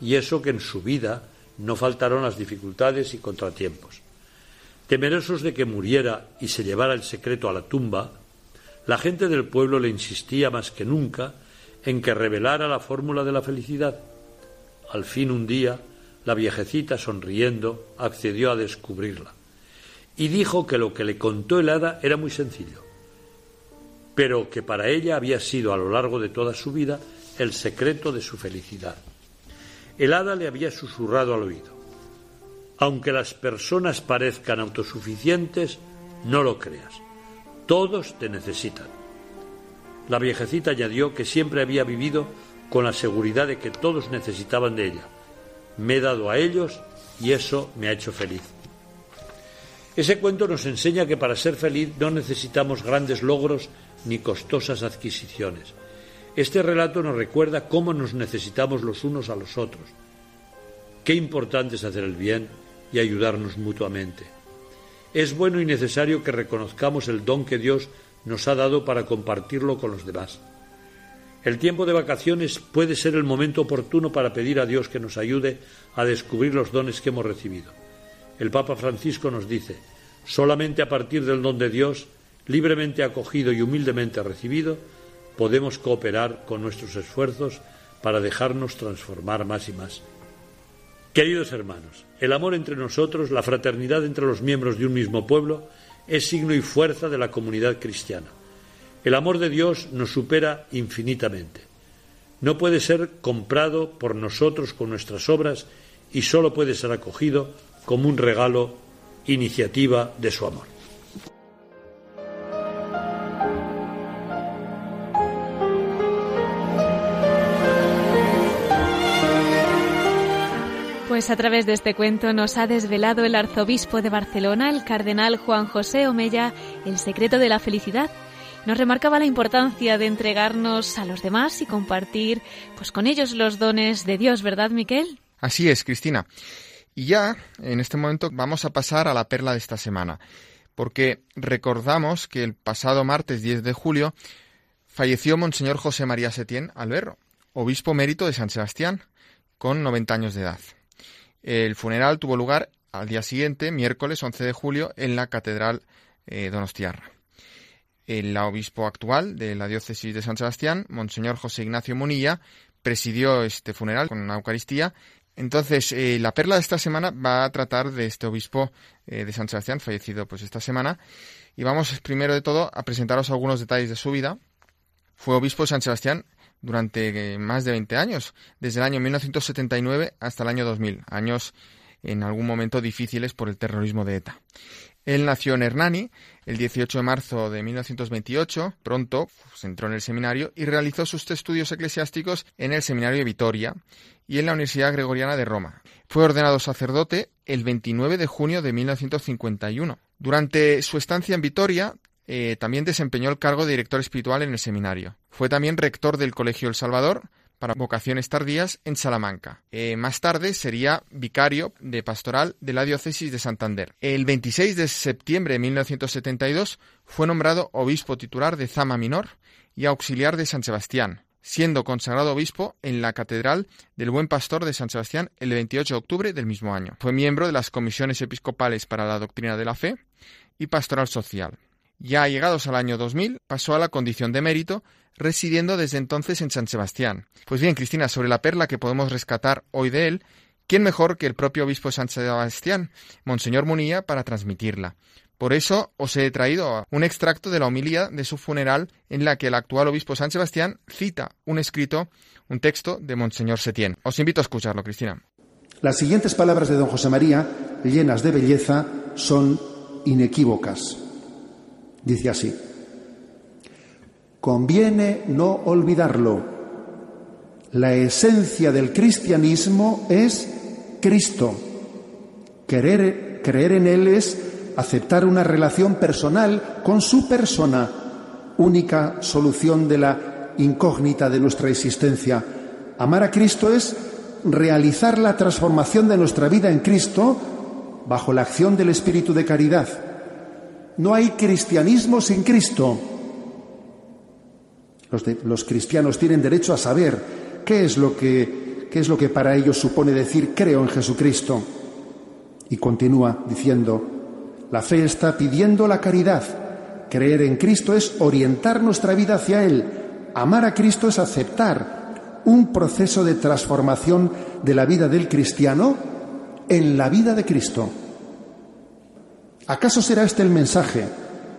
y eso que en su vida no faltaron las dificultades y contratiempos. Temerosos de que muriera y se llevara el secreto a la tumba, la gente del pueblo le insistía más que nunca en que revelara la fórmula de la felicidad. Al fin un día, la viejecita, sonriendo, accedió a descubrirla y dijo que lo que le contó el hada era muy sencillo, pero que para ella había sido a lo largo de toda su vida el secreto de su felicidad. El hada le había susurrado al oído, aunque las personas parezcan autosuficientes, no lo creas. Todos te necesitan. La viejecita añadió que siempre había vivido con la seguridad de que todos necesitaban de ella. Me he dado a ellos y eso me ha hecho feliz. Ese cuento nos enseña que para ser feliz no necesitamos grandes logros ni costosas adquisiciones. Este relato nos recuerda cómo nos necesitamos los unos a los otros. Qué importante es hacer el bien y ayudarnos mutuamente es bueno y necesario que reconozcamos el don que Dios nos ha dado para compartirlo con los demás. El tiempo de vacaciones puede ser el momento oportuno para pedir a Dios que nos ayude a descubrir los dones que hemos recibido. El Papa Francisco nos dice, solamente a partir del don de Dios, libremente acogido y humildemente recibido, podemos cooperar con nuestros esfuerzos para dejarnos transformar más y más. Queridos hermanos, el amor entre nosotros, la fraternidad entre los miembros de un mismo pueblo, es signo y fuerza de la comunidad cristiana. El amor de Dios nos supera infinitamente. No puede ser comprado por nosotros con nuestras obras y solo puede ser acogido como un regalo, iniciativa de su amor. Pues a través de este cuento nos ha desvelado el arzobispo de Barcelona, el cardenal Juan José Omeya, el secreto de la felicidad. Nos remarcaba la importancia de entregarnos a los demás y compartir pues con ellos los dones de Dios, ¿verdad, Miquel? Así es, Cristina. Y ya, en este momento, vamos a pasar a la perla de esta semana, porque recordamos que el pasado martes 10 de julio falleció Monseñor José María Setién Alberro, obispo mérito de San Sebastián, con 90 años de edad. El funeral tuvo lugar al día siguiente, miércoles 11 de julio, en la Catedral eh, Donostiarra. El obispo actual de la diócesis de San Sebastián, Monseñor José Ignacio Munilla, presidió este funeral con una Eucaristía Entonces, eh, la perla de esta semana va a tratar de este obispo eh, de San Sebastián, fallecido pues esta semana, y vamos primero de todo a presentaros algunos detalles de su vida. Fue obispo de San Sebastián durante eh, más de 20 años, desde el año 1979 hasta el año 2000, años en algún momento difíciles por el terrorismo de ETA. Él nació en Hernani el 18 de marzo de 1928. Pronto pues, entró en el seminario y realizó sus estudios eclesiásticos en el Seminario de Vitoria y en la Universidad Gregoriana de Roma. Fue ordenado sacerdote el 29 de junio de 1951. Durante su estancia en Vitoria, eh, también desempeñó el cargo de director espiritual en el seminario. Fue también rector del Colegio El Salvador para vocaciones tardías en Salamanca. Eh, más tarde sería vicario de pastoral de la diócesis de Santander. El 26 de septiembre de 1972 fue nombrado obispo titular de Zama Minor y auxiliar de San Sebastián, siendo consagrado obispo en la Catedral del Buen Pastor de San Sebastián el 28 de octubre del mismo año. Fue miembro de las comisiones episcopales para la doctrina de la fe y pastoral social. Ya llegados al año 2000, pasó a la condición de mérito residiendo desde entonces en San Sebastián. Pues bien, Cristina, sobre la perla que podemos rescatar hoy de él, ¿quién mejor que el propio obispo San Sebastián, Monseñor Munilla, para transmitirla? Por eso os he traído un extracto de la homilía de su funeral en la que el actual obispo San Sebastián cita un escrito, un texto de Monseñor Setién. Os invito a escucharlo, Cristina. Las siguientes palabras de don José María, llenas de belleza, son inequívocas. Dice así. Conviene no olvidarlo. La esencia del cristianismo es Cristo. Querer, creer en Él es aceptar una relación personal con su persona, única solución de la incógnita de nuestra existencia. Amar a Cristo es realizar la transformación de nuestra vida en Cristo bajo la acción del Espíritu de caridad. No hay cristianismo sin Cristo. Los, cristianos tienen derecho a saber qué es, lo que, qué es lo que para ellos supone decir creo en Jesucristo. Y continúa diciendo, la fe está pidiendo la caridad. Creer en Cristo es orientar nuestra vida hacia Él. Amar a Cristo es aceptar un proceso de transformación de la vida del cristiano en la vida de Cristo. ¿Acaso será este el mensaje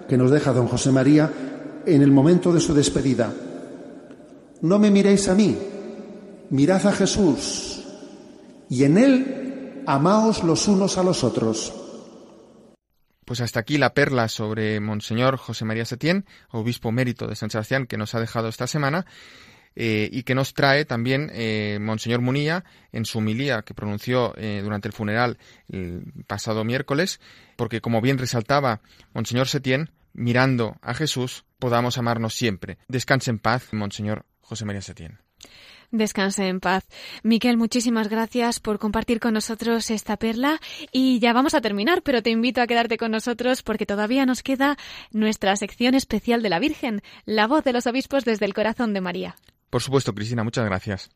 que nos deja don José María en el momento de su despedida. No me miréis a mí, mirad a Jesús, y en Él amaos los unos a los otros. Pues hasta aquí la perla sobre Monseñor José María Setién, obispo mérito de San Sebastián, que nos ha dejado esta semana. Eh, y que nos trae también eh, Monseñor Munilla en su humilía que pronunció eh, durante el funeral el pasado miércoles, porque como bien resaltaba Monseñor Setién, mirando a Jesús, podamos amarnos siempre. Descanse en paz, Monseñor José María Setién. Descanse en paz. Miquel, muchísimas gracias por compartir con nosotros esta perla y ya vamos a terminar, pero te invito a quedarte con nosotros porque todavía nos queda nuestra sección especial de la Virgen, la voz de los obispos desde el corazón de María. Por supuesto, Cristina, muchas gracias.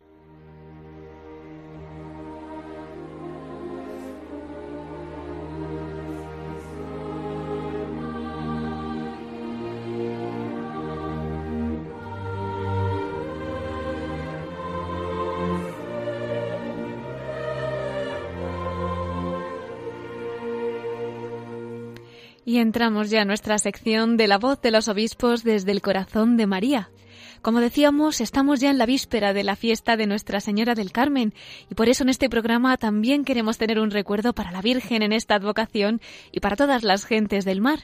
Y entramos ya en nuestra sección de la voz de los obispos desde el corazón de María. Como decíamos, estamos ya en la víspera de la fiesta de Nuestra Señora del Carmen y por eso en este programa también queremos tener un recuerdo para la Virgen en esta advocación y para todas las gentes del mar.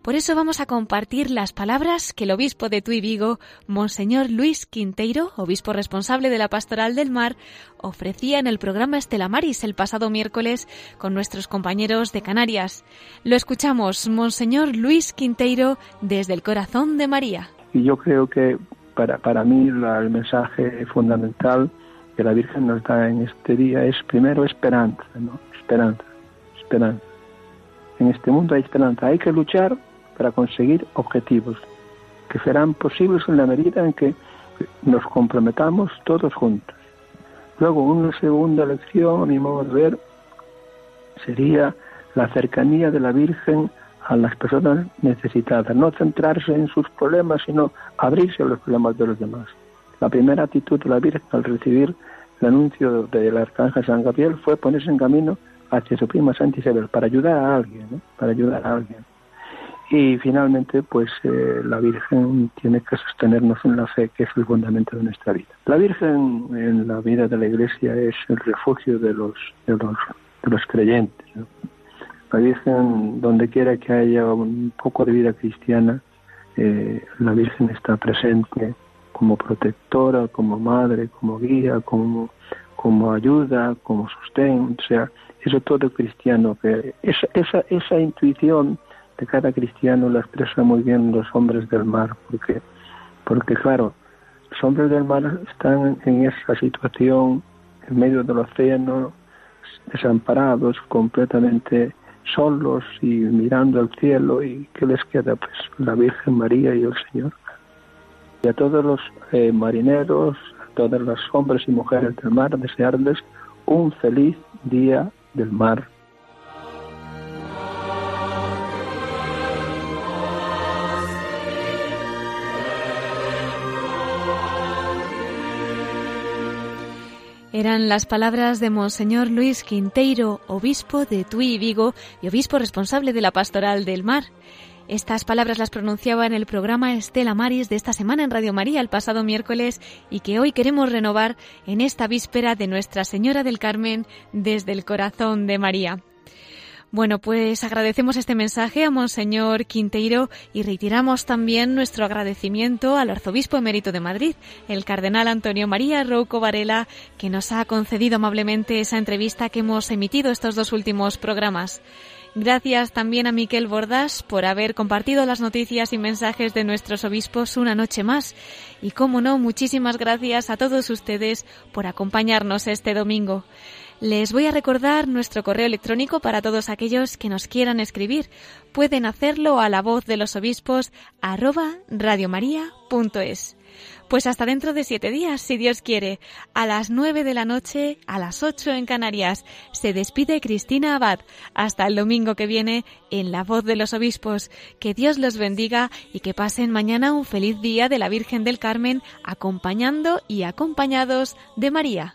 Por eso vamos a compartir las palabras que el obispo de Tui Vigo, Monseñor Luis Quinteiro, obispo responsable de la Pastoral del Mar, ofrecía en el programa Estela Maris el pasado miércoles con nuestros compañeros de Canarias. Lo escuchamos, Monseñor Luis Quinteiro, desde el corazón de María. Y yo creo que para, para mí el mensaje fundamental que la Virgen nos da en este día es primero esperanza, ¿no? Esperanza, esperanza. En este mundo hay esperanza, hay que luchar para conseguir objetivos que serán posibles en la medida en que nos comprometamos todos juntos. Luego, una segunda lección, a mi modo de ver, sería la cercanía de la Virgen a las personas necesitadas, no centrarse en sus problemas, sino abrirse a los problemas de los demás. La primera actitud de la Virgen al recibir el anuncio del arcángel San Gabriel fue ponerse en camino hacia su prima Santa Isabel para ayudar a alguien, ¿no? para ayudar a alguien. Y finalmente, pues eh, la Virgen tiene que sostenernos en la fe, que es el fundamento de nuestra vida. La Virgen en la vida de la Iglesia es el refugio de los, de los, creyentes. Virgen, donde quiera que haya un poco de vida cristiana, eh, la Virgen está presente como protectora, como madre, como guía, como, como ayuda, como sostén. O sea, eso todo cristiano, que esa, esa, esa intuición de cada cristiano la expresa muy bien los hombres del mar, porque, porque claro, los hombres del mar están en esa situación en medio del océano, desamparados, completamente solos y mirando al cielo y ¿qué les queda? Pues la Virgen María y el Señor. Y a todos los eh, marineros, a todos los hombres y mujeres del mar, desearles un feliz día del mar Eran las palabras de Monseñor Luis Quinteiro, obispo de Tui Vigo y obispo responsable de la Pastoral del Mar. Estas palabras las pronunciaba en el programa Estela Maris de esta semana en Radio María el pasado miércoles y que hoy queremos renovar en esta víspera de Nuestra Señora del Carmen desde el corazón de María. Bueno, pues agradecemos este mensaje a Monseñor Quinteiro y retiramos también nuestro agradecimiento al arzobispo emérito de Madrid, el cardenal Antonio María Rouco Varela, que nos ha concedido amablemente esa entrevista que hemos emitido estos dos últimos programas. Gracias también a Miquel Bordas por haber compartido las noticias y mensajes de nuestros obispos una noche más. Y, como no, muchísimas gracias a todos ustedes por acompañarnos este domingo. Les voy a recordar nuestro correo electrónico para todos aquellos que nos quieran escribir. Pueden hacerlo a la voz de los obispos arroba radiomaria.es. Pues hasta dentro de siete días, si Dios quiere, a las nueve de la noche, a las ocho en Canarias, se despide Cristina Abad. Hasta el domingo que viene, en la voz de los obispos. Que Dios los bendiga y que pasen mañana un feliz día de la Virgen del Carmen, acompañando y acompañados de María.